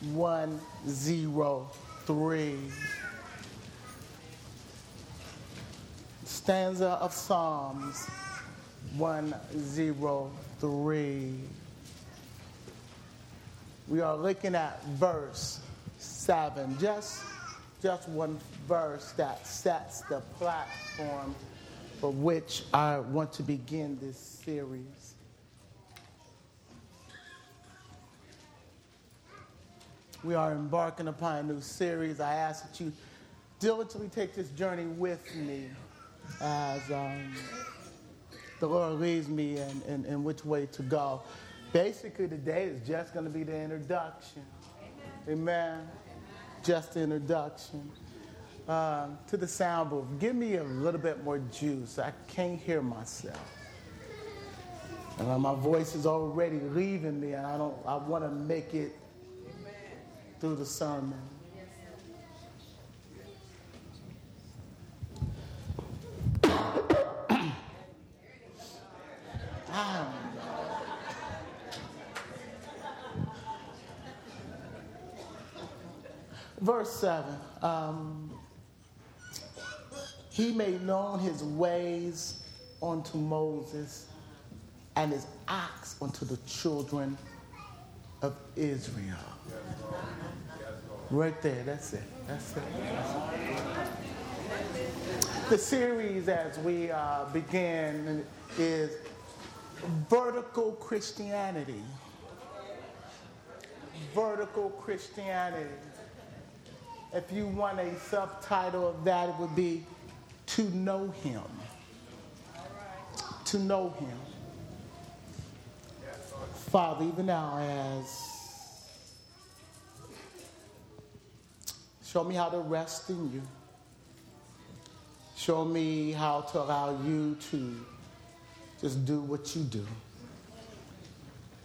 103. Stanza of Psalms 103. We are looking at verse 7, just, just one verse that sets the platform for which I want to begin this series. We are embarking upon a new series. I ask that you diligently take this journey with me as um, the Lord leads me in, in, in, which way to go. Basically, today is just going to be the introduction. Amen. Amen. Just the introduction. Um, to the sound booth. Give me a little bit more juice. I can't hear myself. And my voice is already leaving me, and I don't. I want to make it through the sermon. Verse 7. Um, he made known his ways unto Moses and his acts unto the children of Israel. Right there, that's it. That's it. The series, as we uh, begin, is Vertical Christianity. Vertical Christianity. If you want a subtitle of that, it would be to know him. To know him. Father, even now, as show me how to rest in you. Show me how to allow you to just do what you do.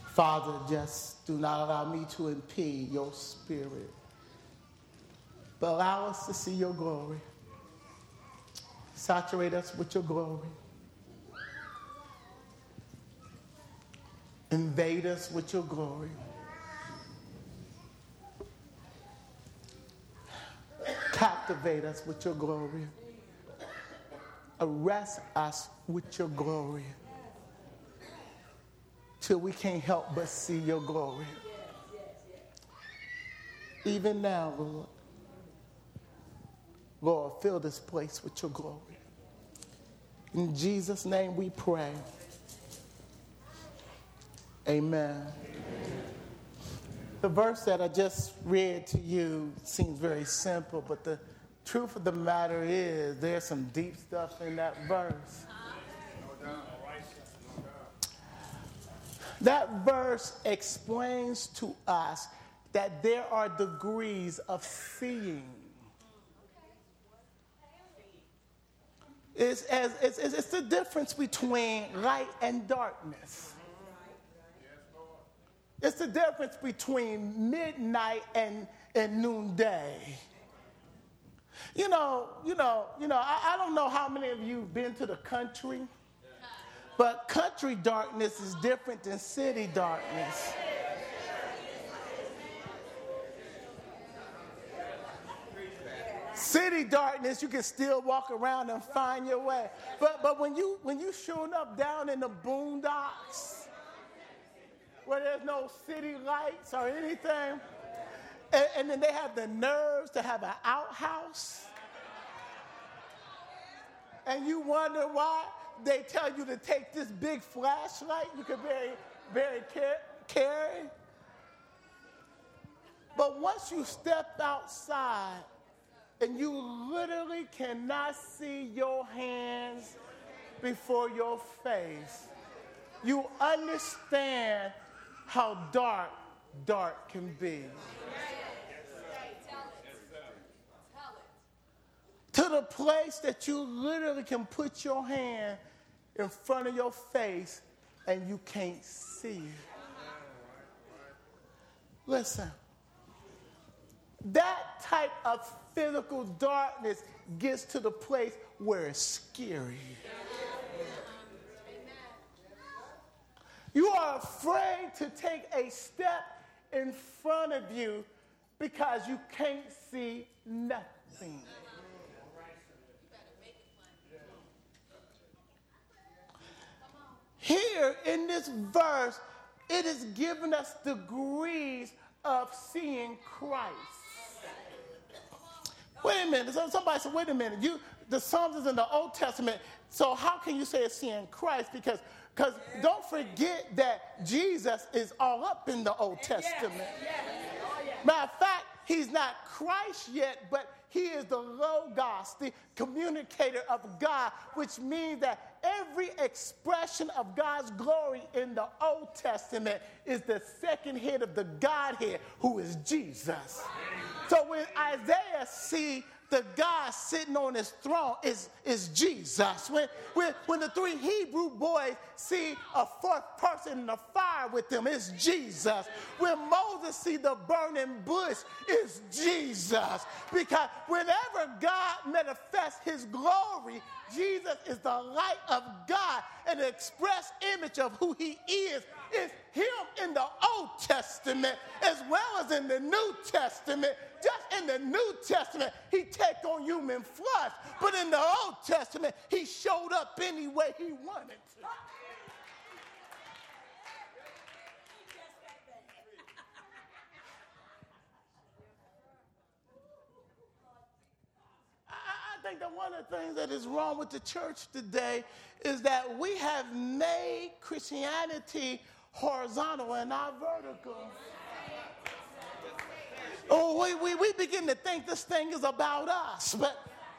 Father, just do not allow me to impede your spirit, but allow us to see your glory. Saturate us with your glory. Invade us with your glory. Captivate us with your glory. Arrest us with your glory. Till we can't help but see your glory. Even now, Lord. Lord, fill this place with your glory. In Jesus' name we pray. Amen. The verse that I just read to you seems very simple, but the truth of the matter is there's some deep stuff in that verse. That verse explains to us that there are degrees of seeing. It's, as, it's, it's the difference between light and darkness. It's the difference between midnight and, and noonday. You know, you know, you know, I, I don't know how many of you have been to the country, but country darkness is different than city darkness. City darkness, you can still walk around and find your way. But, but when you when you showing up down in the boondocks, where there's no city lights or anything, and, and then they have the nerves to have an outhouse, and you wonder why they tell you to take this big flashlight. You can very, very carry. But once you step outside and you literally cannot see your hands before your face, you understand how dark dark can be. To the place that you literally can put your hand in front of your face and you can't see. Listen, that type of physical darkness gets to the place where it's scary. You are afraid to take a step in front of you because you can't see nothing. Here in this verse, it is giving us degrees of seeing Christ. Wait a minute. Somebody said, wait a minute. You, the Psalms is in the Old Testament. So how can you say it's seeing Christ? Because because don't forget that Jesus is all up in the Old Testament. Matter of fact, he's not Christ yet, but he is the Logos, the communicator of God, which means that every expression of God's glory in the Old Testament is the second head of the Godhead, who is Jesus. So when Isaiah see the God sitting on his throne is, is Jesus. When, when, when the three Hebrew boys see a fourth person in the fire with them, it's Jesus. When Moses see the burning bush, it's Jesus. Because whenever God manifests his glory, Jesus is the light of God and the express image of who he is is him in the Old Testament as well as in the New Testament. Just in the New Testament, he take on human flesh, but in the Old Testament, he showed up any way he wanted to. I think that one of the things that is wrong with the church today is that we have made Christianity horizontal and not vertical. Oh, we, we, we begin to think this thing is about us, but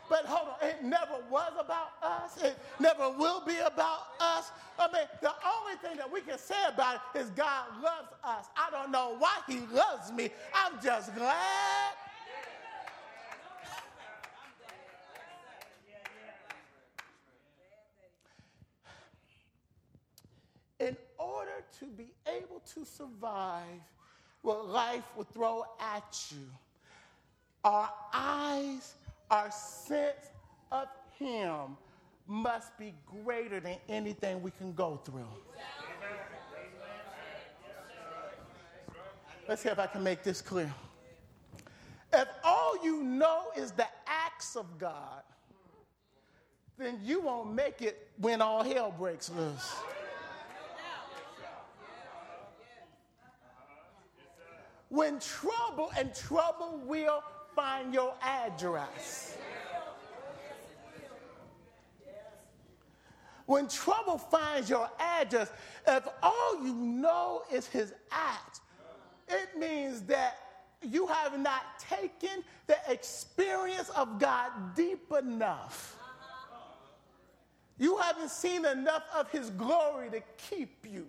but hold on, it never was about us. It never will be about us. I mean, the only thing that we can say about it is God loves us. I don't know why He loves me. I'm just glad. Order to be able to survive what life will throw at you, our eyes, our sense of Him must be greater than anything we can go through. Let's see if I can make this clear. If all you know is the acts of God, then you won't make it when all hell breaks loose. When trouble and trouble will find your address. When trouble finds your address, if all you know is his act, it means that you have not taken the experience of God deep enough. You haven't seen enough of his glory to keep you.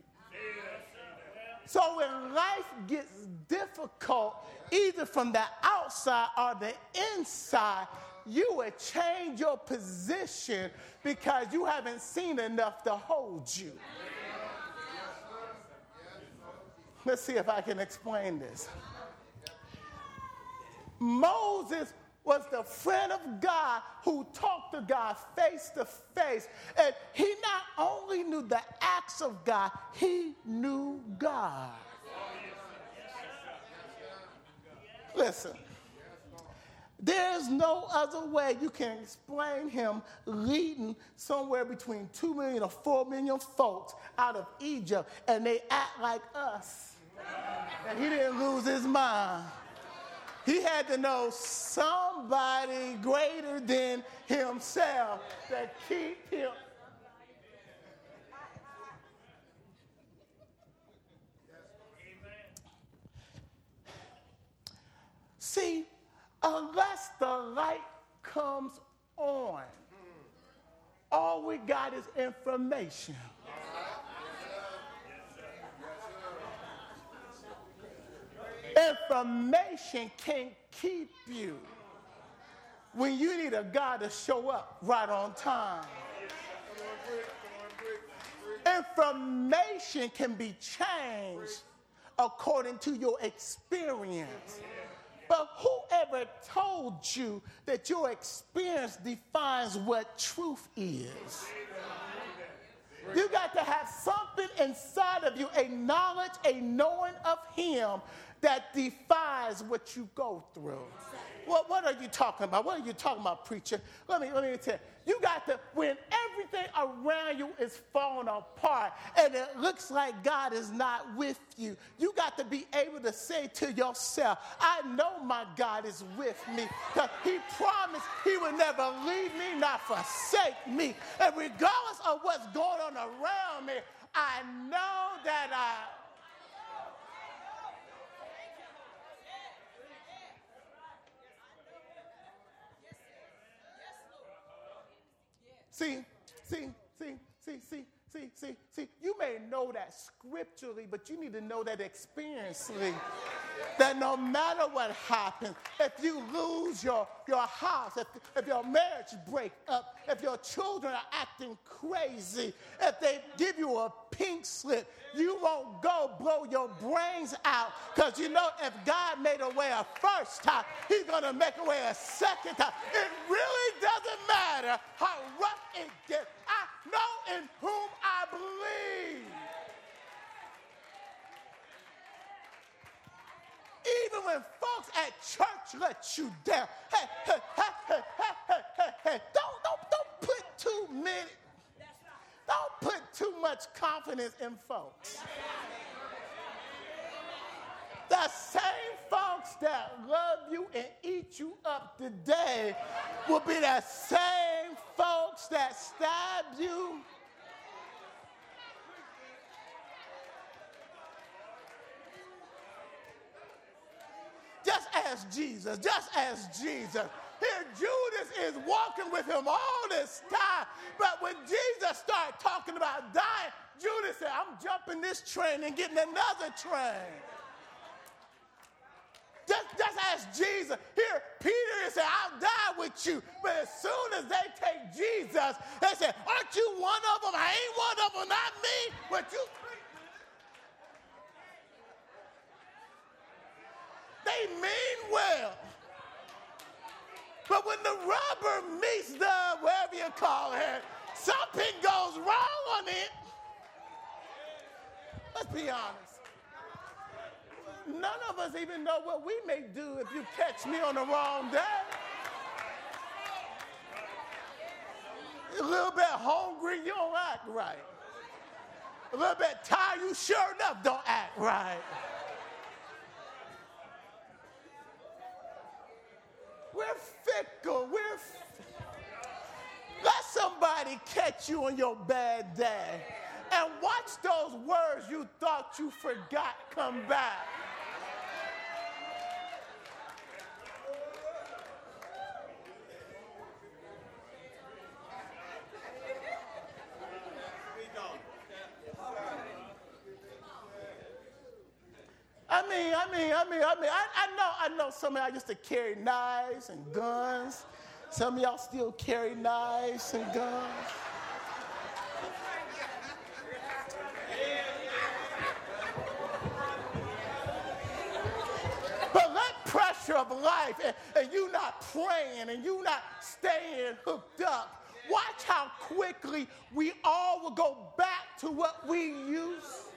So when life gets difficult, either from the outside or the inside, you would change your position because you haven't seen enough to hold you. Let's see if I can explain this. Moses was the friend of God who talked to God face to face. And he not only knew the acts of God, he knew God. Listen, there's no other way you can explain him leading somewhere between 2 million or 4 million folks out of Egypt, and they act like us. And he didn't lose his mind. He had to know somebody greater than himself that keep him. See, unless the light comes on, all we got is information. Information can keep you when you need a God to show up right on time. Information can be changed according to your experience. But whoever told you that your experience defines what truth is? You got to have something inside of you, a knowledge, a knowing of Him that defies what you go through. What, what are you talking about? What are you talking about, preacher? Let me, let me tell you. You got to, when everything around you is falling apart and it looks like God is not with you, you got to be able to say to yourself, I know my God is with me because He promised He would never leave me, not forsake me. And regardless of what's going on around me, I know that I See, see, see, see, see, see, see, see. You may know that scripturally, but you need to know that experientially. That no matter what happens, if you lose your, your house, if, if your marriage break up, if your children are acting crazy, if they give you a pink slip, you won't go blow your brains out because you know if God made a way a first time, He's going to make a way a second time. It really doesn't matter how rough it gets. I know in whom I believe. Even when folks at church let you down, hey, hey, hey, hey, hey, hey, hey, don't, don't, don't put too many don't put too much confidence in folks. The same folks that love you and eat you up today will be the same folks that stab you. Just ask Jesus, just ask Jesus. Here, Judas is walking with him all this time. But when Jesus started talking about dying, Judas said, I'm jumping this train and getting another train. Just, just as Jesus, here, Peter is saying, I'll die with you. But as soon as they take Jesus, they say, Aren't you one of them? I ain't one of them, not me, but you. They mean well. But when the rubber meets the, whatever you call it, something goes wrong on it. Let's be honest. None of us even know what we may do if you catch me on the wrong day. A little bit hungry, you don't act right. A little bit tired, you sure enough don't act right. We're fickle. We're Let you on your bad day and watch those words you thought you forgot come back. I mean, I mean, I mean, I mean, I, I know, I know some of y'all used to carry knives and guns. Some of y'all still carry knives and guns. But let pressure of life and, and you not praying and you not staying hooked up, watch how quickly we all will go back to what we used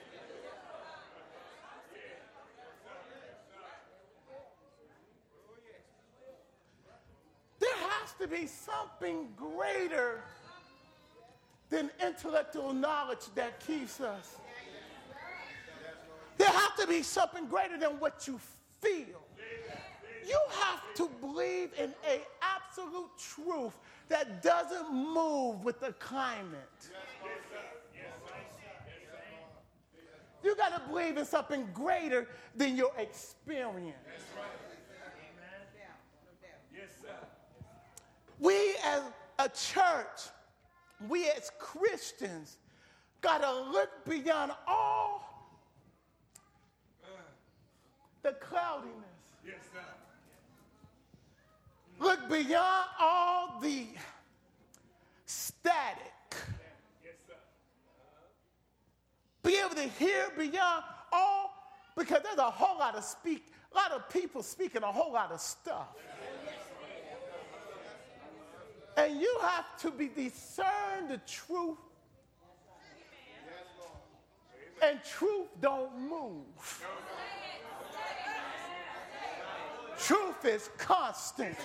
There has to be something greater than intellectual knowledge that keeps us. There has to be something greater than what you feel. You have to believe in a absolute truth that doesn't move with the climate. You got to believe in something greater than your experience. Yes, sir. We as a church, we as Christians, got to look beyond all the cloudiness. Yes, sir. Look beyond all the static. Be able to hear beyond all, because there's a whole lot of speak, a lot of people speaking a whole lot of stuff. And you have to be discern the truth. And truth don't move. Truth is constant.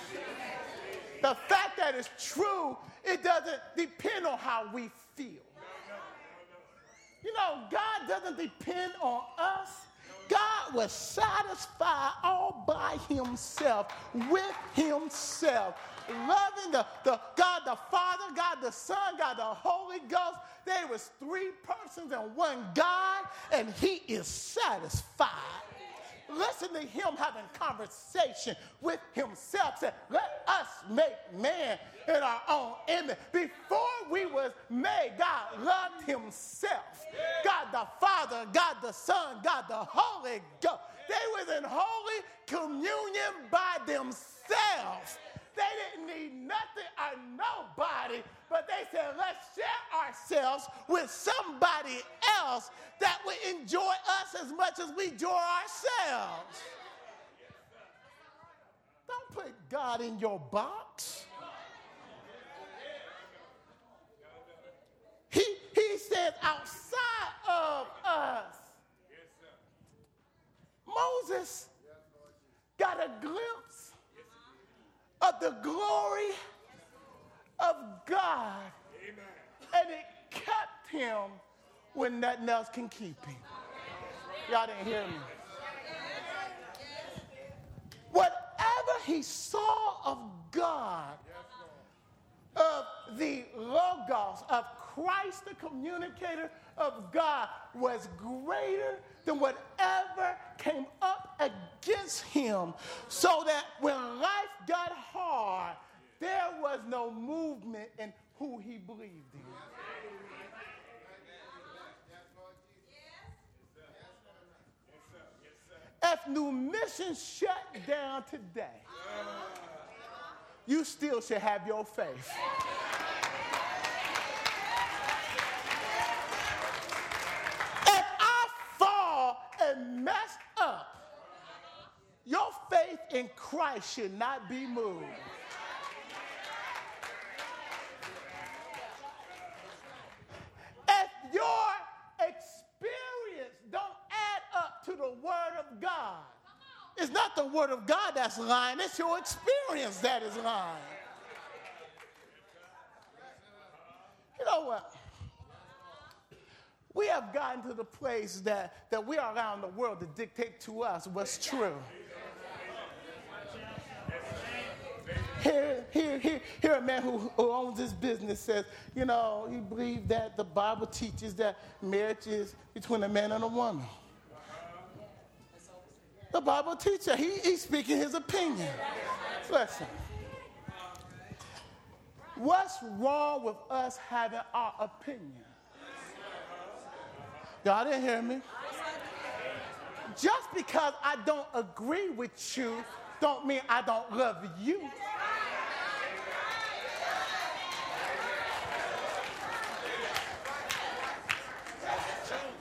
The fact that it's true, it doesn't depend on how we feel. You know, God doesn't depend on us. God was satisfied all by himself, with himself. Loving the, the God the Father, God the Son, God the Holy Ghost. There was three persons and one God, and he is satisfied. Listen to him having conversation with himself. Said, let us make man in our own image. Before we was made, God loved himself. God the Father, God the Son, God the Holy Ghost. They was in holy communion by themselves. They didn't need nothing or nobody, but they said, let's share ourselves with somebody else that would enjoy us as much as we enjoy ourselves. Don't put God in your box. He, he says outside of us. Moses got a glimpse of the glory of God. Amen. And it kept him when nothing else can keep him. Y'all didn't hear me. Whatever he saw of God, of the Logos, of Christ, the communicator of God, was greater than whatever came up against him. So that when life got hard, there was no movement in who he believed in. If New Mission shut down today, you still should have your faith. If I fall and mess up, your faith in Christ should not be moved. If your experience don't add up to the Word of God, it's not the Word of God that's lying, it's your experience that is lying. You know what? We have gotten to the place that, that we are allowing the world to dictate to us what's true. Here, here, here, here, a man who, who owns this business says, you know, he believes that the Bible teaches that marriage is between a man and a woman. The Bible teacher, he, he's speaking his opinion. Listen. What's wrong with us having our opinion? Y'all didn't hear me. Just because I don't agree with you, don't mean I don't love you.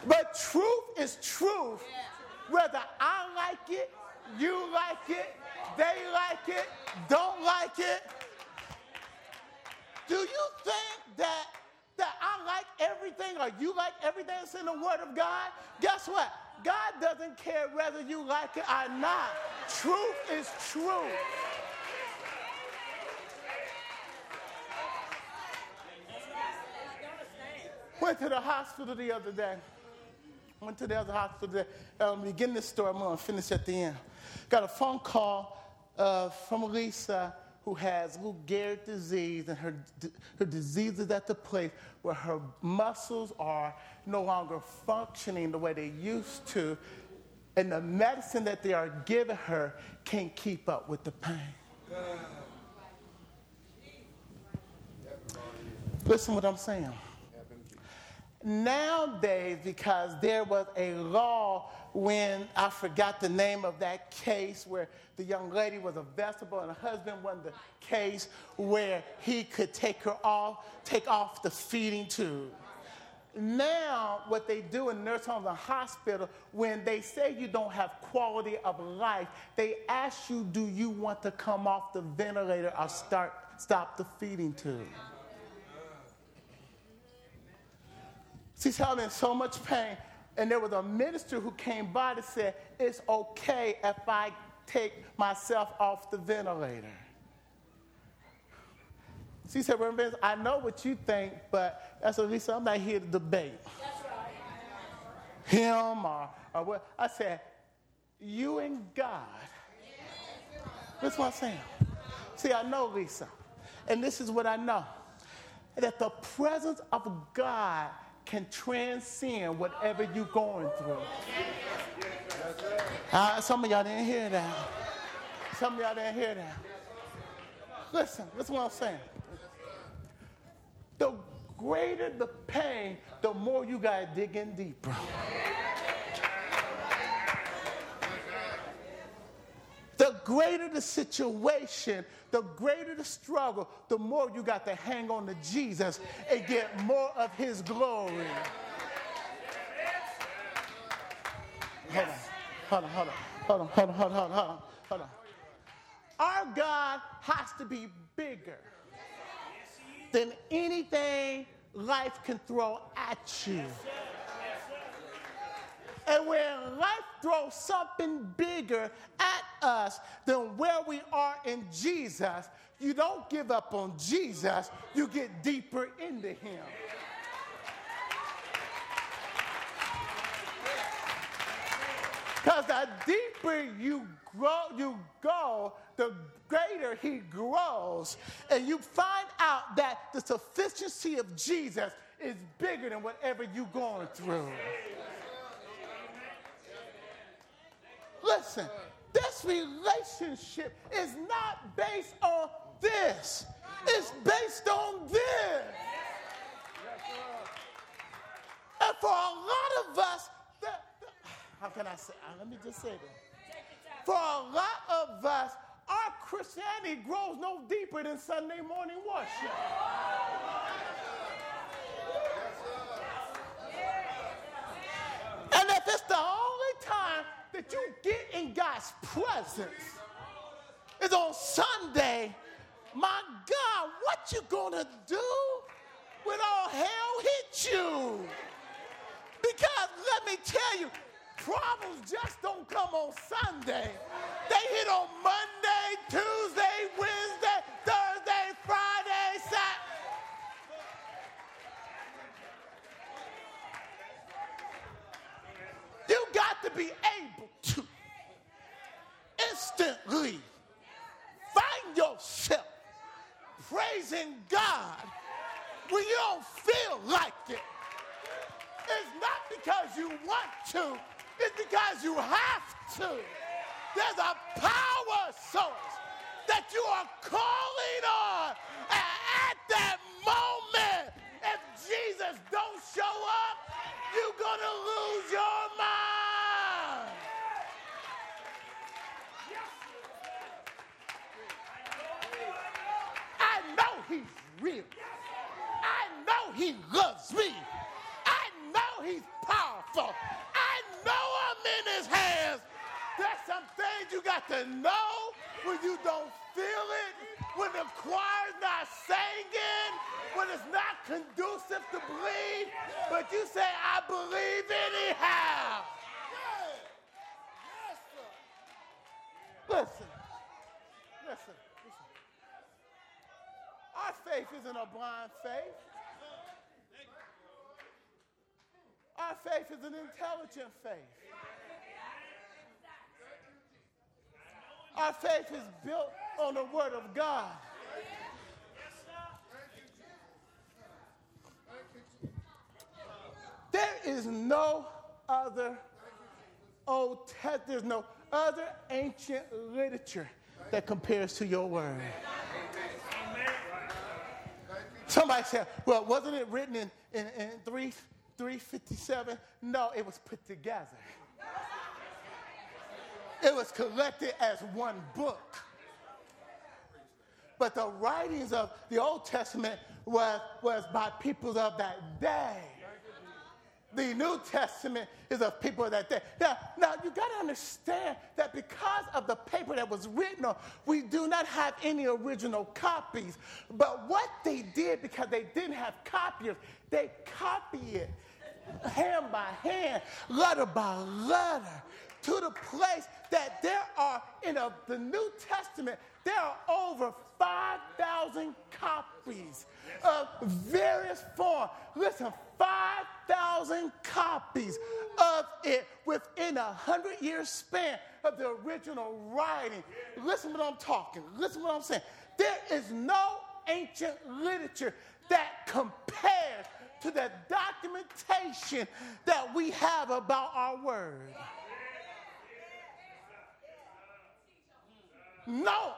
But truth is truth, whether I like it, you like it, they like it, don't like it. Do you think that that I like everything or you like everything that's in the Word of God? Guess what? God doesn't care whether you like it or not. Truth is truth. Went to the hospital the other day. I went to the other hospital today. Um, begin this story, I'm going to finish at the end. Got a phone call uh, from Lisa who has Lou Gehrig disease, and her, her disease is at the place where her muscles are no longer functioning the way they used to, and the medicine that they are giving her can't keep up with the pain. Listen what I'm saying. Nowadays, because there was a law when I forgot the name of that case where the young lady was a vegetable and her husband won the case where he could take her off, take off the feeding tube. Now, what they do in nurse homes and hospital, when they say you don't have quality of life, they ask you, do you want to come off the ventilator or start stop the feeding tube? She's having so much pain. And there was a minister who came by to say, It's okay if I take myself off the ventilator. She said, Remember, I know what you think, but that's at least I'm not here to debate. Him or, or what. I said, You and God. That's what I'm saying. See, I know Lisa. And this is what I know that the presence of God can transcend whatever you're going through. Uh, some of y'all didn't hear that. Some of y'all didn't hear that. Listen, is what I'm saying. The greater the pain, the more you got to dig in deeper. Greater the situation, the greater the struggle, the more you got to hang on to Jesus and get more of his glory. Hold on, hold on, hold on, hold on, hold on, hold on, hold on. Our God has to be bigger than anything life can throw at you. And when life throws something bigger at us than where we are in Jesus, you don't give up on Jesus, you get deeper into Him. Because the deeper you grow, you go, the greater he grows. And you find out that the sufficiency of Jesus is bigger than whatever you're going through. Listen, this relationship is not based on this. It's based on this. And for a lot of us, the, the, how can I say? Uh, let me just say that. For a lot of us, our Christianity grows no deeper than Sunday morning worship. And if it's the only time that you get in God's presence is on Sunday, my God, what you gonna do when all hell hits you? Because let me tell you, problems just don't come on Sunday. They hit on Monday, Tuesday, Wednesday, be able to instantly find yourself praising God when you don't feel like it. It's not because you want to, it's because you have to. There's a power source that you are calling on. At that moment, if Jesus don't show up, you're going to lose your mind. I know he's real. I know he loves me. I know he's powerful. I know I'm in his hands. There's some things you got to know when you don't feel it, when the choir's not singing, when it's not conducive to believe, but you say, I believe anyhow. Listen, listen, listen. Our isn't a blind faith. Our faith is an intelligent faith. Our faith is built on the Word of God. There is no other Old there's no other ancient literature that compares to your Word. Somebody said, well, wasn't it written in, in, in 3, 357? No, it was put together. It was collected as one book. But the writings of the Old Testament was, was by people of that day. The New Testament is of people that day. Now, now you got to understand that because of the paper that was written on, we do not have any original copies. But what they did, because they didn't have copiers, they copied it hand by hand, letter by letter to the place that there are in a, the New Testament, there are over 5,000 copies of various forms. Listen, 5,000 copies of it within a hundred year span of the original writing. Listen what I'm talking. Listen what I'm saying. There is no ancient literature that compares to the documentation that we have about our word. No.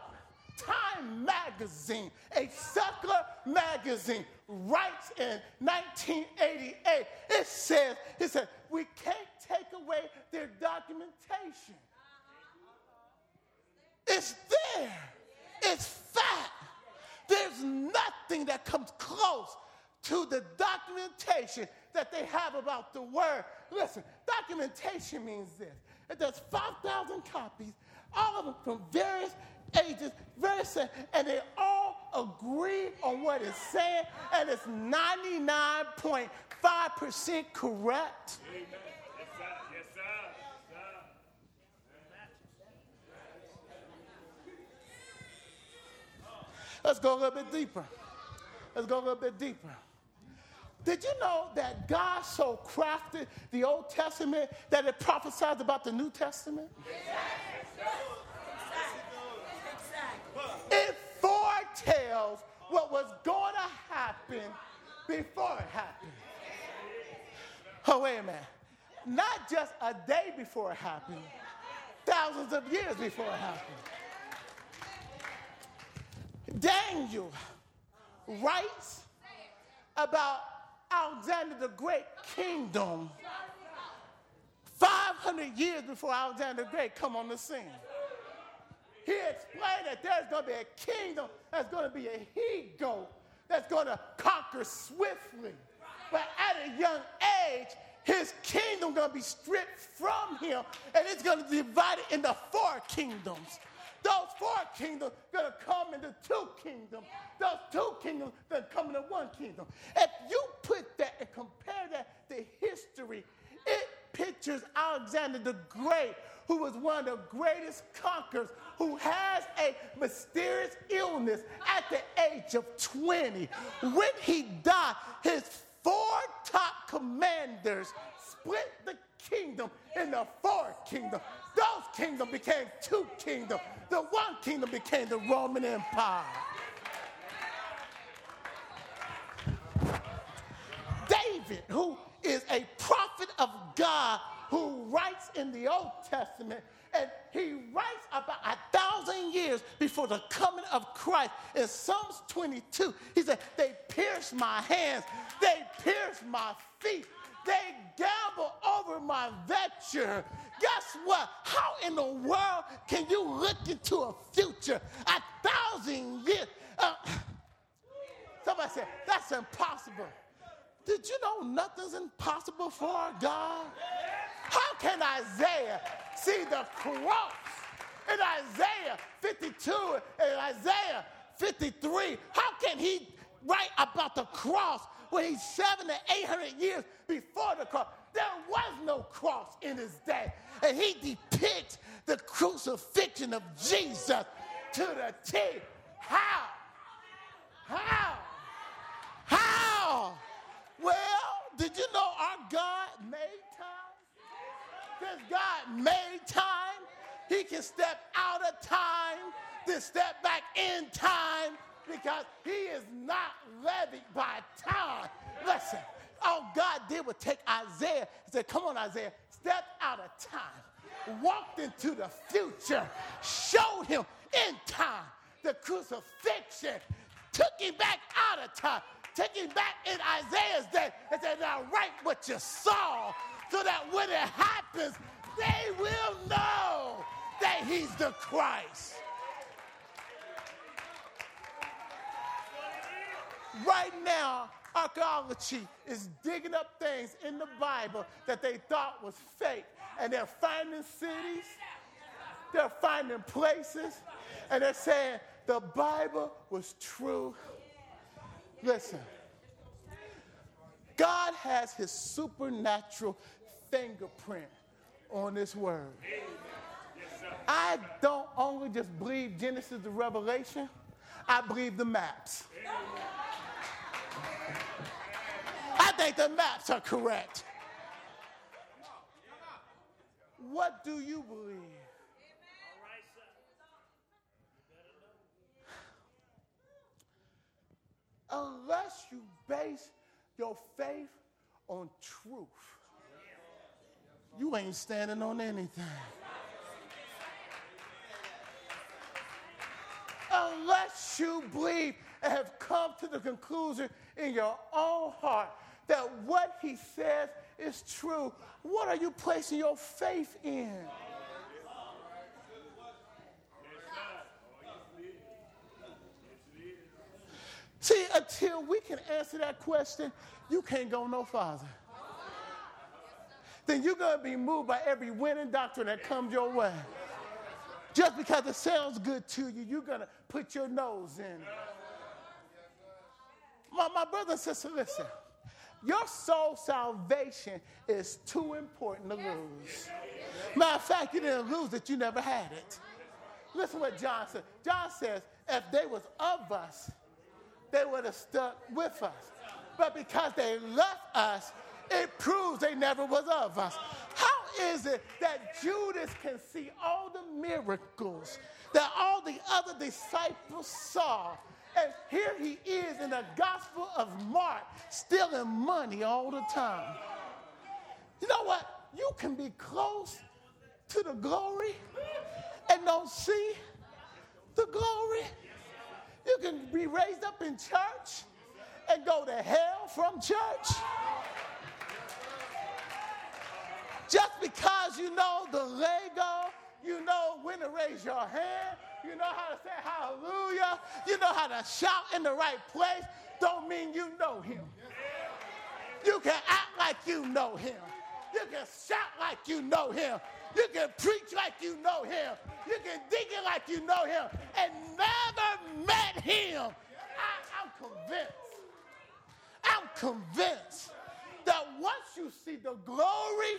Time magazine, a secular magazine, writes in 1988. It says, it says, we can't take away their documentation. It's there. It's fact. There's nothing that comes close to the documentation that they have about the word. Listen, documentation means this. It does 5,000 copies, all of them from various ages, various, and they all agree on what it's saying, and it's 99.5% correct. Amen. Yes, sir. Yes, sir. Let's go a little bit deeper. Let's go a little bit deeper. Did you know that God so crafted the Old Testament that it prophesied about the New Testament? It foretells what was going to happen before it happened. Oh, wait a minute. Not just a day before it happened, thousands of years before it happened. Daniel writes about Alexander the Great kingdom 500 years before Alexander the Great come on the scene. He explained that there's going to be a kingdom that's going to be a he goat that's going to conquer swiftly. But at a young age, his kingdom going to be stripped from him and it's going to be divided into four kingdoms. Those four kingdoms going to come into two kingdoms. Those two kingdoms going to come into one kingdom. If you put that and compare that to history, it pictures Alexander the Great, who was one of the greatest conquerors, who has a mysterious illness at the age of 20. When he died, his four top commanders split the kingdom into four kingdoms. Those kingdoms became two kingdoms. The one kingdom became the Roman Empire. David, who is a prophet of God, who writes in the Old Testament, and he writes about a thousand years before the coming of Christ. In Psalms 22, he said, They pierced my hands, they pierced my feet, they gamble over my venture. Guess what? How in the world can you look into a future a thousand years? Uh, somebody said, that's impossible. Did you know nothing's impossible for our God? How can Isaiah see the cross in Isaiah 52 and Isaiah 53? How can he write about the cross when he's seven to eight hundred years before the cross. There was no cross in his day. And he depicts the crucifixion of Jesus to the T. How? How? Well, did you know our God made time? Since God made time, he can step out of time, then step back in time because he is not levied by time. Listen, all God did was take Isaiah and said, Come on, Isaiah, step out of time, walked into the future, showed him in time the crucifixion, took him back out of time, him back in Isaiah's day, and said, Now write what you saw so that when it happens, they will know that he's the Christ. Right now, archaeology is digging up things in the Bible that they thought was fake. And they're finding cities, they're finding places, and they're saying the Bible was true. Listen, God has his supernatural fingerprint on this word. I don't only just believe Genesis to Revelation, I believe the maps. I think the maps are correct. What do you believe? Unless you base your faith on truth, you ain't standing on anything. Unless you believe and have come to the conclusion in your own heart that what he says is true, what are you placing your faith in? See, until we can answer that question, you can't go no farther. Then you're going to be moved by every winning doctrine that comes your way. Just because it sounds good to you, you're going to put your nose in. My, my brother and sister, listen. Your soul salvation is too important to lose. Matter of fact, you didn't lose it, you never had it. Listen what John said. John says, if they was of us, they would have stuck with us. But because they left us, it proves they never was of us. How is it that Judas can see all the miracles that all the other disciples saw? And here he is in the Gospel of Mark, stealing money all the time. You know what? You can be close to the glory and don't see the glory. You can be raised up in church and go to hell from church. Just because you know the Lego, you know when to raise your hand, you know how to say hallelujah, you know how to shout in the right place, don't mean you know him. You can act like you know him. You can shout like you know him. You can preach like you know him. You can dig it like you know him and never met him. I, I'm convinced. I'm convinced that once you see the glory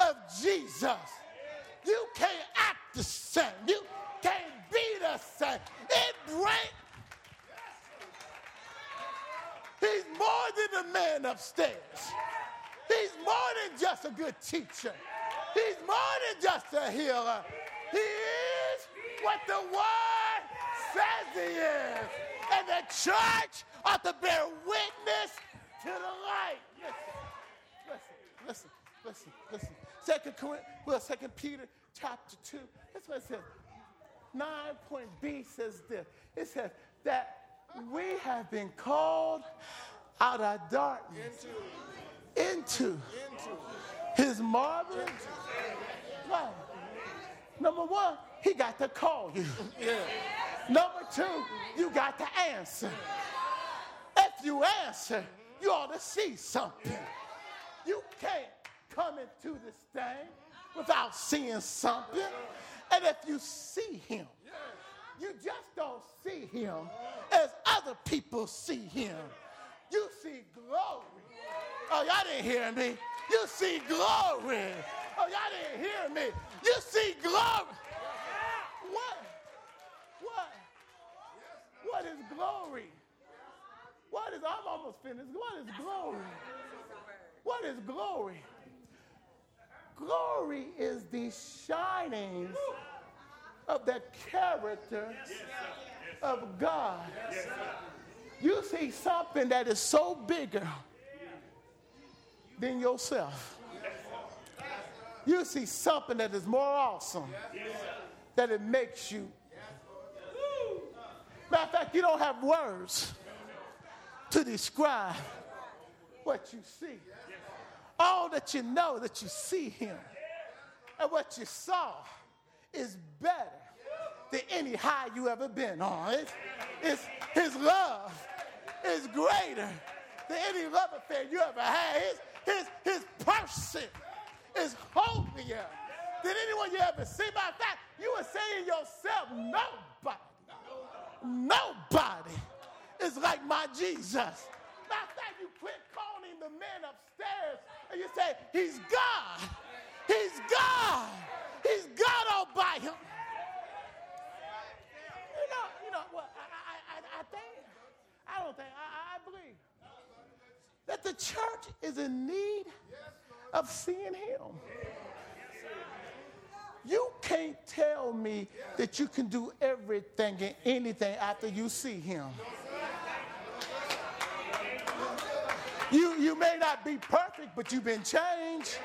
of Jesus, you can't act the same. You can't be the same. It breaks. He's more than the man upstairs. He's more than just a good teacher. He's more than just a healer. He is what the word says he is. And the church ought to bear witness to the light. Listen, listen, listen, listen, listen. Second Corinthians, well, Second Peter chapter 2. That's what it says. Nine point B says this. It says that we have been called out of darkness into, into, into his marvelous light. Number one, he got to call you. Yeah. Number two, you got to answer. If you answer, you ought to see something. You can't come into this thing without seeing something. And if you see him, you just don't see him as other people see him. You see glory. Oh, y'all didn't hear me. You see glory. Oh, y'all didn't hear me. You see glory. What? What? What is glory? What is, I'm almost finished. What is glory? What is glory? Glory is the shining of the character of God. You see something that is so bigger than yourself. You see something that is more awesome that it makes you. Matter of fact, you don't have words to describe what you see. All that you know that you see him and what you saw is better than any high you ever been on. It's, it's, his love is greater than any love affair you ever had. His, his, his person is holier than anyone you ever see. By fact, you were saying yourself, nobody, nobody is like my Jesus. By fact, you quit calling the man upstairs and you say, He's God. He's God. He's God all by him. You know, you know what? I, I, I, think, I don't think, I, I believe that the church is in need of seeing him. You can't tell me that you can do everything and anything after you see him. You, you may not be perfect, but you've been changed.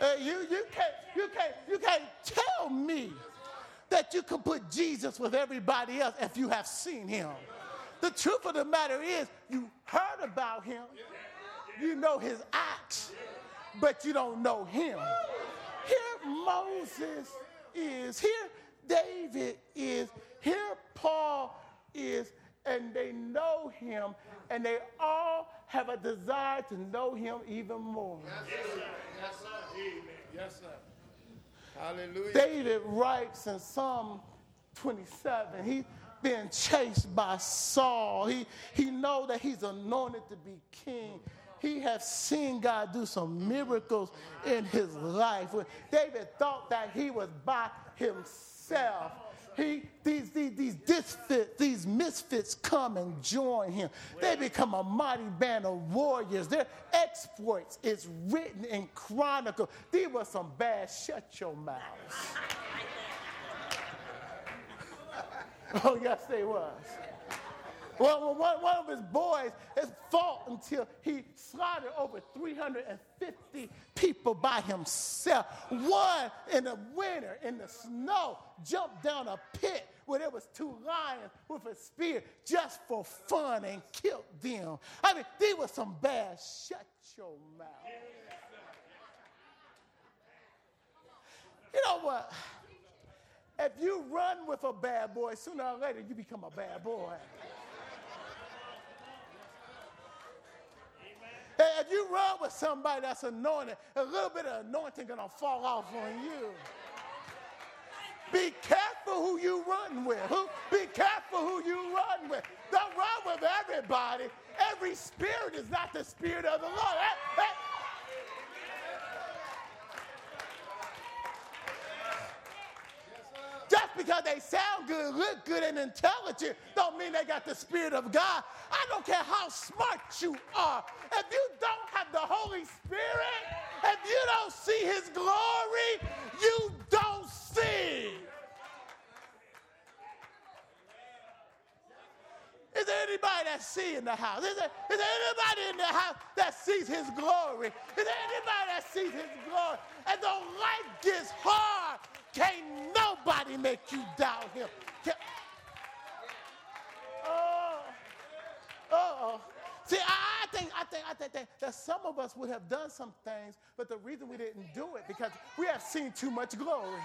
Uh, you, you, can't, you, can't, you can't tell me that you can put Jesus with everybody else if you have seen him. The truth of the matter is, you heard about him, you know his acts, but you don't know him. Here Moses is, here David is, here Paul is, and they know him, and they all have a desire to know him even more. Yes, sir. Yes, sir. Amen. Yes, sir. Hallelujah. David writes in Psalm 27, he's being chased by Saul. He, he know that he's anointed to be king. He has seen God do some miracles in his life. When David thought that he was by himself he, these, these, these disfits, these misfits come and join him. They become a mighty band of warriors. Their exploits is written in chronicle. These were some bad shut your mouths. oh, yes, they was. Well, one, one of his boys has fought until he slaughtered over 350 people by himself. One in the winter, in the snow, jumped down a pit where there was two lions with a spear just for fun and killed them. I mean, these were some bad shut your mouth. You know what? If you run with a bad boy, sooner or later you become a bad boy. If you run with somebody that's anointed, a little bit of anointing gonna fall off on you. Be careful who you run with. Who, be careful who you run with. Don't run with everybody. Every spirit is not the spirit of the Lord. Hey, hey. Just because they sound good, look good, and intelligent, don't mean they got the Spirit of God. I don't care how smart you are. If you don't have the Holy Spirit, if you don't see His glory, you don't see. Is there anybody that see in the house? Is there, is there anybody in the house that sees his glory? Is there anybody that sees his glory? And the light gets hard can't nobody make you doubt him. Can't... Oh, oh. See, I, I, think, I think, I think that some of us would have done some things, but the reason we didn't do it because we have seen too much glory.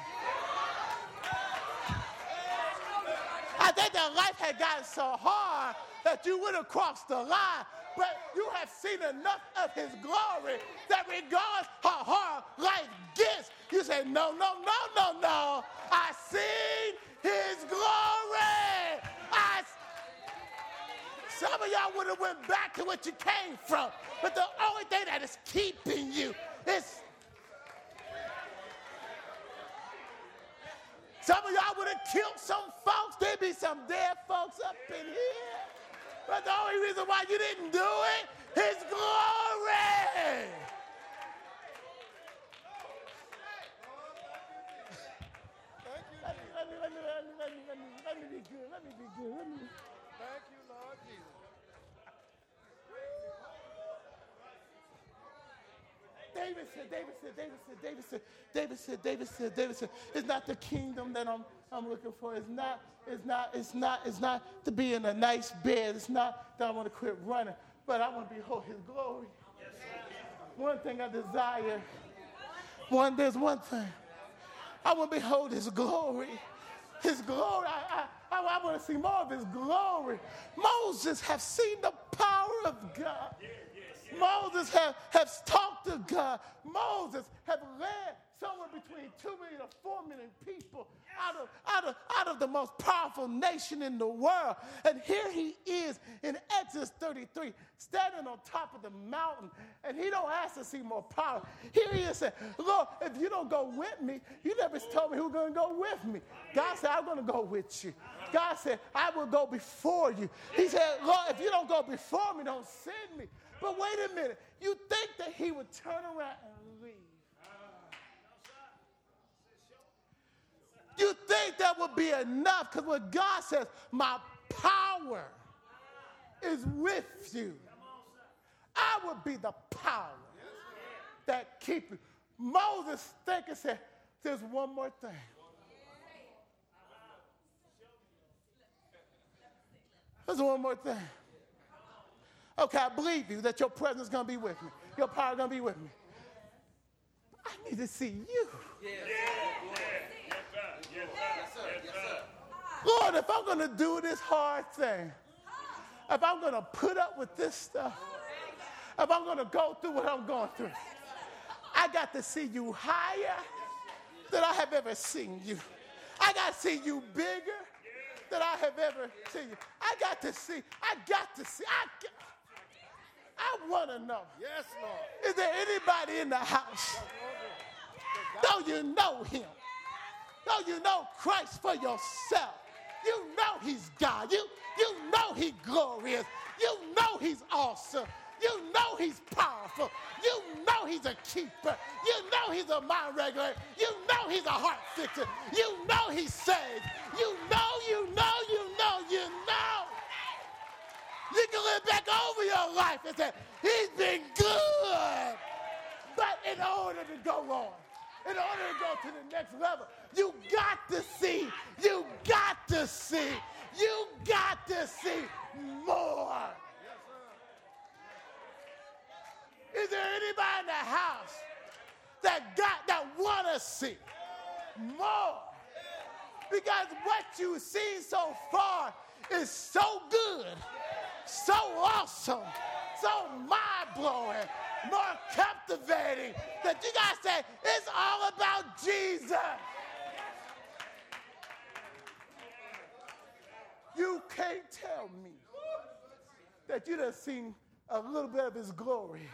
I think that life had gotten so hard that you would have crossed the line, but you have seen enough of his glory that regardless how hard life gets, you say, no, no, no, no, no. I seen his glory. I some of y'all would have went back to what you came from. But the only thing that is keeping you is some of y'all would have killed some folks. There'd be some dead folks up in here. But the only reason why you didn't do it is glory. let me be good. Let me be good. Let me. Thank you, Lord Jesus. David said, David said, David said, David said, David said, David said, David said, it's not the kingdom that I'm, I'm looking for. It's not, it's not, it's not, it's not to be in a nice bed. It's not that I want to quit running, but I want to behold his glory. One thing I desire, one, there's one thing. I want to behold his glory his glory. I, I, I, I want to see more of his glory. Moses have seen the power of God. Moses have, have talked to God. Moses have led somewhere between 2 million to 4 million people out of, out, of, out of the most powerful nation in the world. And here he is in Exodus 33, standing on top of the mountain, and he don't ask to see more power. Here he is saying, Lord, if you don't go with me, you never told me who's going to go with me. God said, I'm going to go with you. God said, I will go before you. He said, Lord, if you don't go before me, don't send me. But wait a minute. You think that he would turn around and leave. You think that would be enough because when God says, My power is with you, I will be the power that keep you. Moses think and said, There's one more thing. There's one more thing. Okay, I believe you that your presence is going to be with me. Your power is going to be with me. I need to see you. Lord, if I'm going to do this hard thing, if I'm going to put up with this stuff, if I'm going to go through what I'm going through, I got to see you higher than I have ever seen you. I got to see you bigger than I have ever seen you. I got to see, I got to see, I, I want to know. Yes, Lord. Is there anybody in the house? Don't you know him? Don't you know Christ for yourself? You know he's God. You, you know he's glorious. You know he's awesome. You know he's powerful. You know he's a keeper. You know he's a mind regulator. You know he's a heart fixer. You know he saves. You know, you know, you know, you know. You can look back over your life and say, he's been good. But in order to go on, in order to go to the next level, you got to see, you got to see, you got to see more. Is there anybody in the house that got that want to see more? Because what you've seen so far is so good, so awesome, so mind blowing, more captivating that you guys say it's all about Jesus. You can't tell me that you done seen a little bit of his glory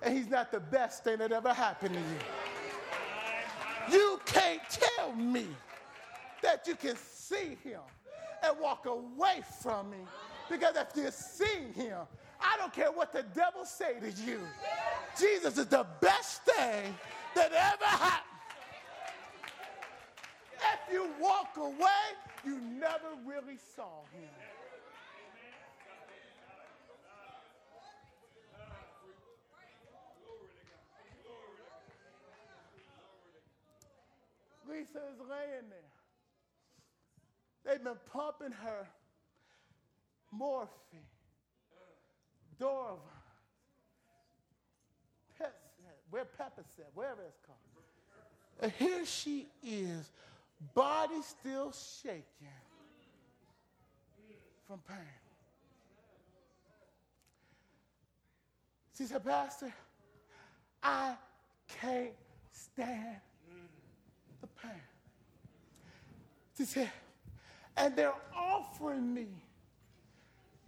and he's not the best thing that ever happened to you. You can't tell me that you can see him and walk away from me because if you see him, I don't care what the devil say to you. Jesus is the best thing that ever happened. If you walk away, you never really saw him. Lisa is laying there. They've been pumping her morphine, Dorva, where Pepper said, wherever it's called. And here she is, body still shaking from pain. She said, Pastor, I can't stand the pain. She said, and they're offering me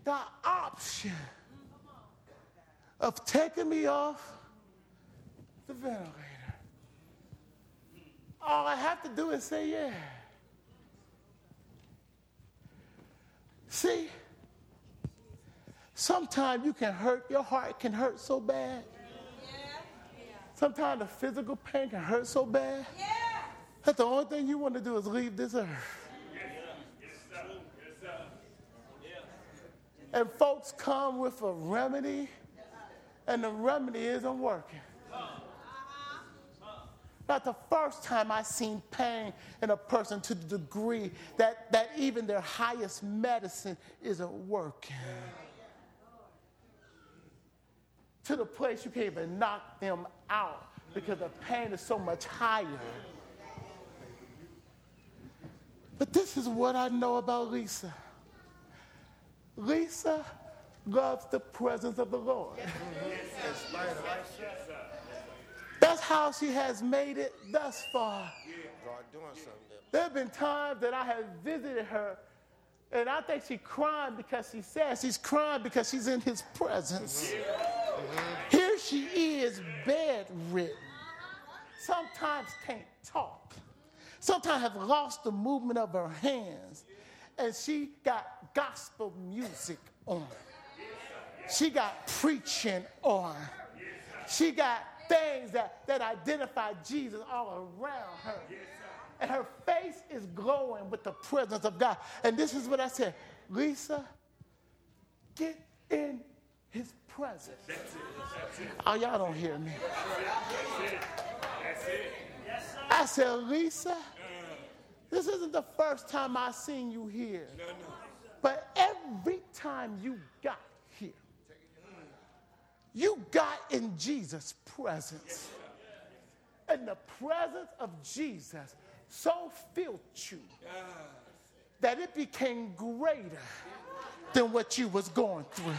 the option of taking me off the ventilator. All I have to do is say yeah. See, sometimes you can hurt, your heart can hurt so bad. Sometimes the physical pain can hurt so bad that the only thing you want to do is leave this earth. And folks come with a remedy, and the remedy isn't working. Not the first time I seen pain in a person to the degree that, that even their highest medicine isn't working. To the place you can't even knock them out because the pain is so much higher. But this is what I know about Lisa. Lisa loves the presence of the Lord. That's how she has made it thus far. God doing something. There have been times that I have visited her, and I think she's crying because she says She's crying because she's in his presence. Mm-hmm. Here she is, bedridden. Sometimes can't talk. Sometimes have lost the movement of her hands. And she got gospel music on. She got preaching on. She got things that, that identify Jesus all around her. And her face is glowing with the presence of God. And this is what I said Lisa, get in his presence. Oh, y'all don't hear me. I said, Lisa, this isn't the first time I've seen you here. But every time you got here, you got in Jesus' presence. And the presence of Jesus so filled you that it became greater than what you was going through.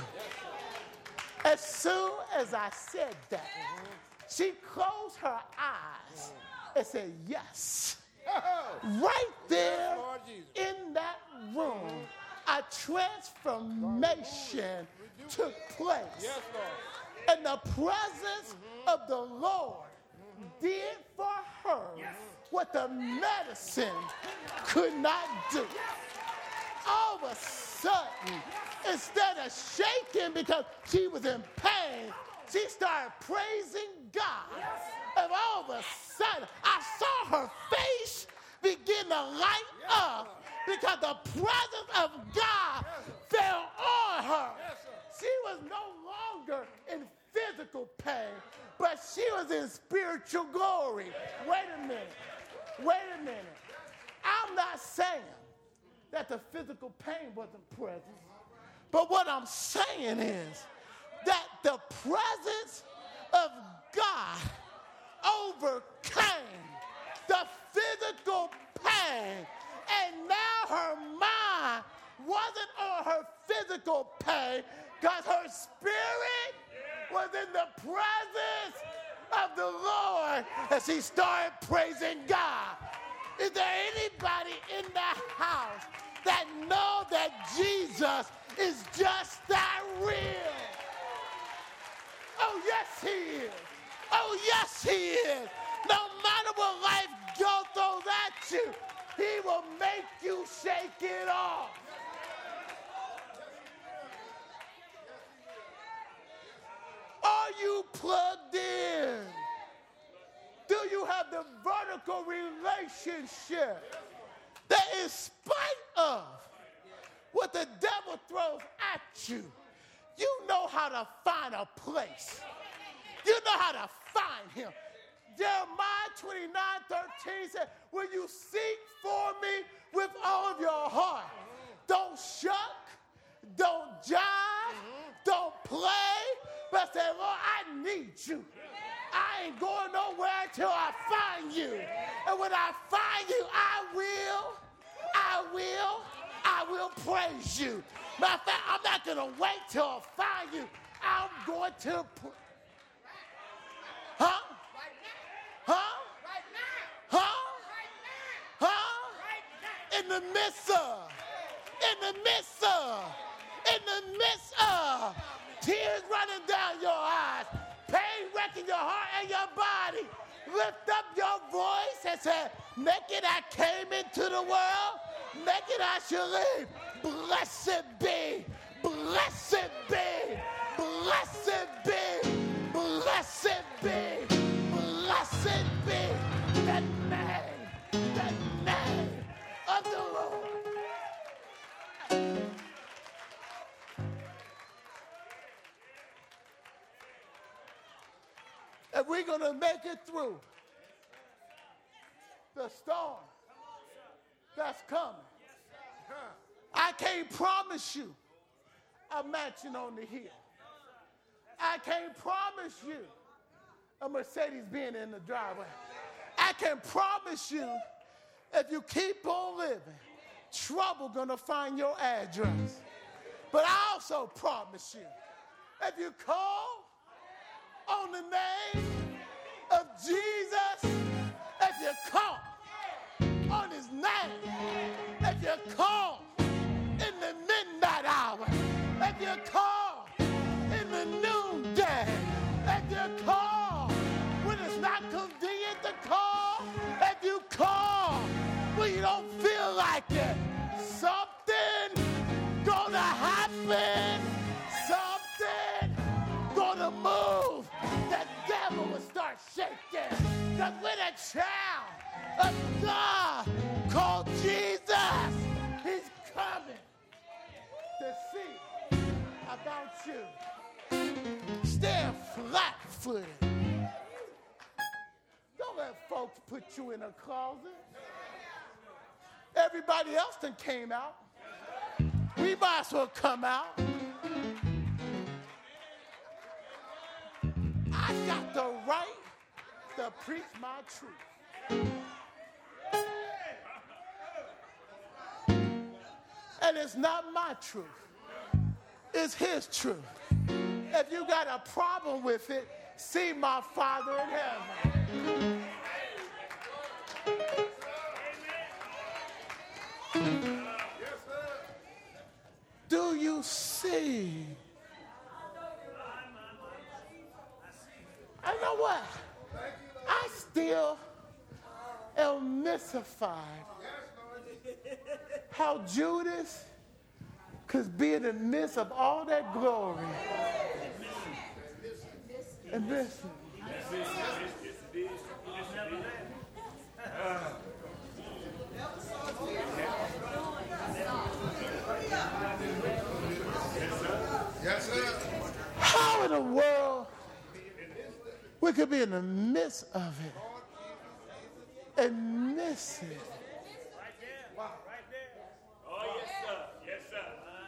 As soon as I said that, she closed her eyes and said, Yes. Right there in that room, a transformation took place. Yes, And the presence of the Lord did for her what the medicine could not do. All of a sudden, instead of shaking because she was in pain, she started praising God. And all of a sudden, I saw her face begin to light up because the presence of God fell on her. She was no longer in physical pain, but she was in spiritual glory. Wait a minute. Wait a minute. I'm not saying that the physical pain wasn't present, but what I'm saying is that the presence of God overcame the physical pain. And now her mind wasn't on her physical pain because her spirit was in the presence of the Lord as she started praising God. Is there anybody in the house that know that Jesus is just that real? Oh, yes, he is. Oh, yes, he is. No matter what life goes throws at you, he will make you shake it off. Are you plugged in? Do you have the vertical relationship that, in spite of what the devil throws at you, you know how to find a place? You know how to find him. Jeremiah 29 13 said, When you seek for me with all of your heart, don't shuck, don't jive, don't play, but say, Lord, I need you. I ain't going nowhere until I find you. And when I find you, I will, I will, I will praise you. Matter of fact, I'm not going to wait till I find you. I'm going to. Pr- In the midst of, in the midst of, in the midst of tears running down your eyes, pain wrecking your heart and your body, lift up your voice and say, Naked I came into the world, naked I shall leave. Blessed be, blessed be, blessed be, blessed be, the Lord. We're going to make it through the storm that's coming, I can't promise you a mansion on the hill. I can't promise you a Mercedes being in the driveway. I can promise you if you keep on living, trouble gonna find your address. But I also promise you, if you call on the name of Jesus, if you call on his name, if you call in the midnight hour, if you call in the noonday, you don't feel like it, something gonna happen, something gonna move. The devil will start shaking. When a child of God called Jesus, he's coming to see about you. Stand flat footed. Don't let folks put you in a closet. Everybody else done came out. We might as well come out. I got the right to preach my truth. And it's not my truth, it's his truth. If you got a problem with it, see my Father in heaven. You see? I know what? I still am mystified how Judas could be in the midst of all that glory and listen. Yes, sir. How in the world we could be in the midst of it and miss it? Oh, yes, sir. Yes, sir.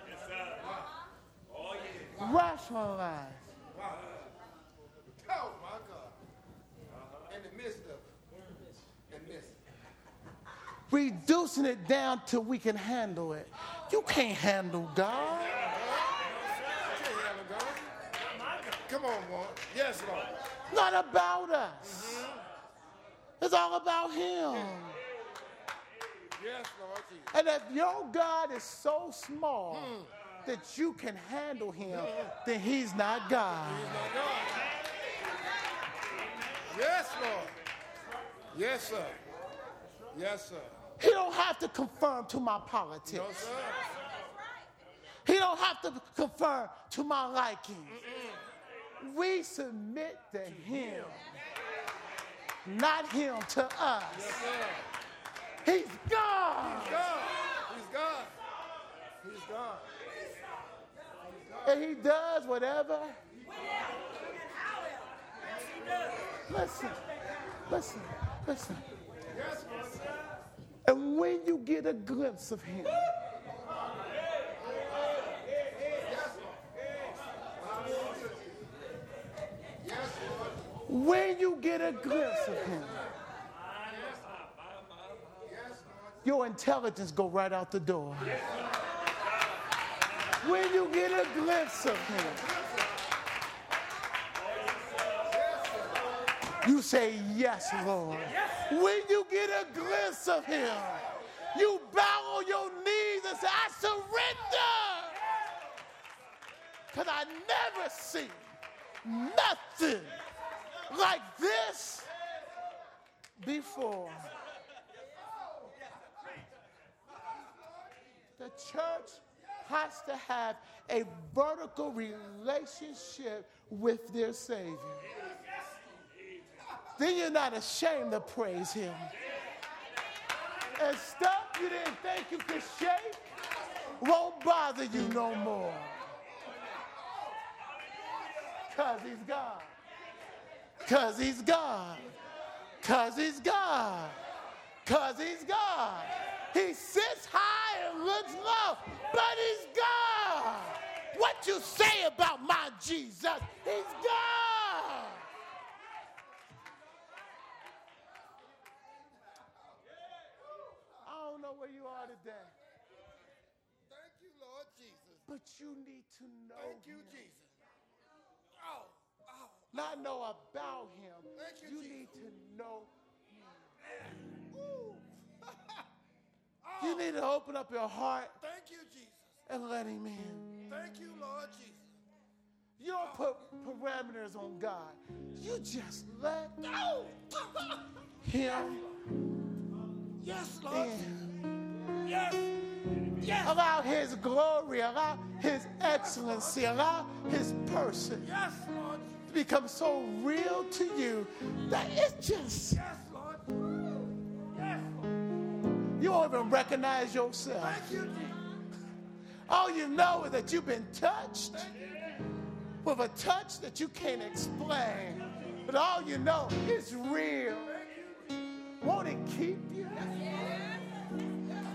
Yes, sir. Oh, yeah. Rationalize. Oh, my God. In the midst of it. And miss. Reducing it down till we can handle it. You can't handle God. Can't handle God. Come on, Lord. Yes, Lord. Not about us. Mm-hmm. It's all about Him. Yes, Lord Jesus. And if your God is so small mm. that you can handle Him, mm-hmm. then He's not God. He's not God. Yes, Lord. Yes, sir. Yes, sir. He don't have to conform to my politics. No, sir. He don't have to conform to my liking. We submit to him, not him to us. He's God. He's God. He's God. He's God. And he does whatever. Listen, listen, listen. And when you get a glimpse of him, when you get a glimpse of him, your intelligence go right out the door. When you get a glimpse of him, you say, Yes, Lord. When you get a glimpse of him, you bow on your knees and say, I surrender. Because I never see nothing like this before. The church has to have a vertical relationship with their Savior. Then you're not ashamed to praise Him. And stuff you didn't think you could shake won't bother you no more. Because He's God. Because He's God. Because He's God. Because He's God. He sits high and looks low, but He's God. What you say about my Jesus? He's God. I don't know where you are today, Thank you, Lord Jesus. but you need to know. Thank you, him. Jesus. Oh, oh, not know about him. You, You need to know Ooh. You oh. need to open up your heart Thank you, Jesus. and let him in. Thank you, Lord Jesus. You don't put parameters on God. You just let No. Oh. him yes, Lord. in. Yes. Yes. Allow his glory, allow his excellency, allow his person Yes, Lord. to become so real to you that it's just, Yes, Lord. Yes, Lord. you don't even recognize yourself. Thank you, Jesus. All you know is that you've been touched with a touch that you can't explain. But all you know is real. Won't it keep you?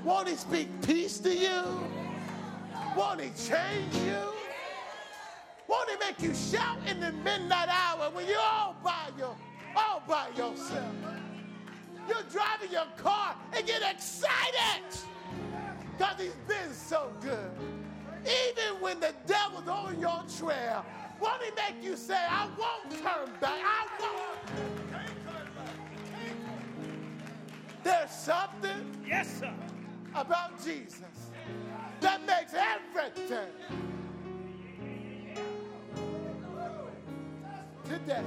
Won't he speak peace to you? Won't he change you? Won't he make you shout in the midnight hour when you're all by your all by yourself? You're driving your car and get excited because he's been so good. Even when the devil's on your trail, won't he make you say, I won't turn back. I won't. There's something Yes, sir. About Jesus that makes everything. Today,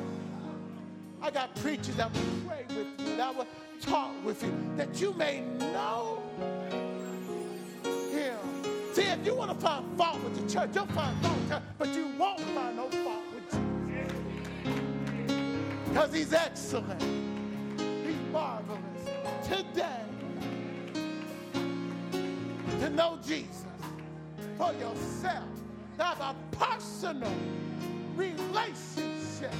I got preachers that will pray with you, that will talk with you, that you may know him. See, if you want to find fault with the church, you'll find fault with the church, but you won't find no fault with Jesus. Because he's excellent. He's marvelous. Today, to know Jesus for yourself, have a personal relationship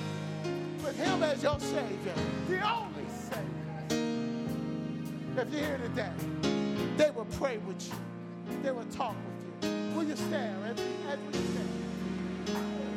with Him as your Savior, the only Savior. If you're here today, they will pray with you, they will talk with you. Will you stand as we stand?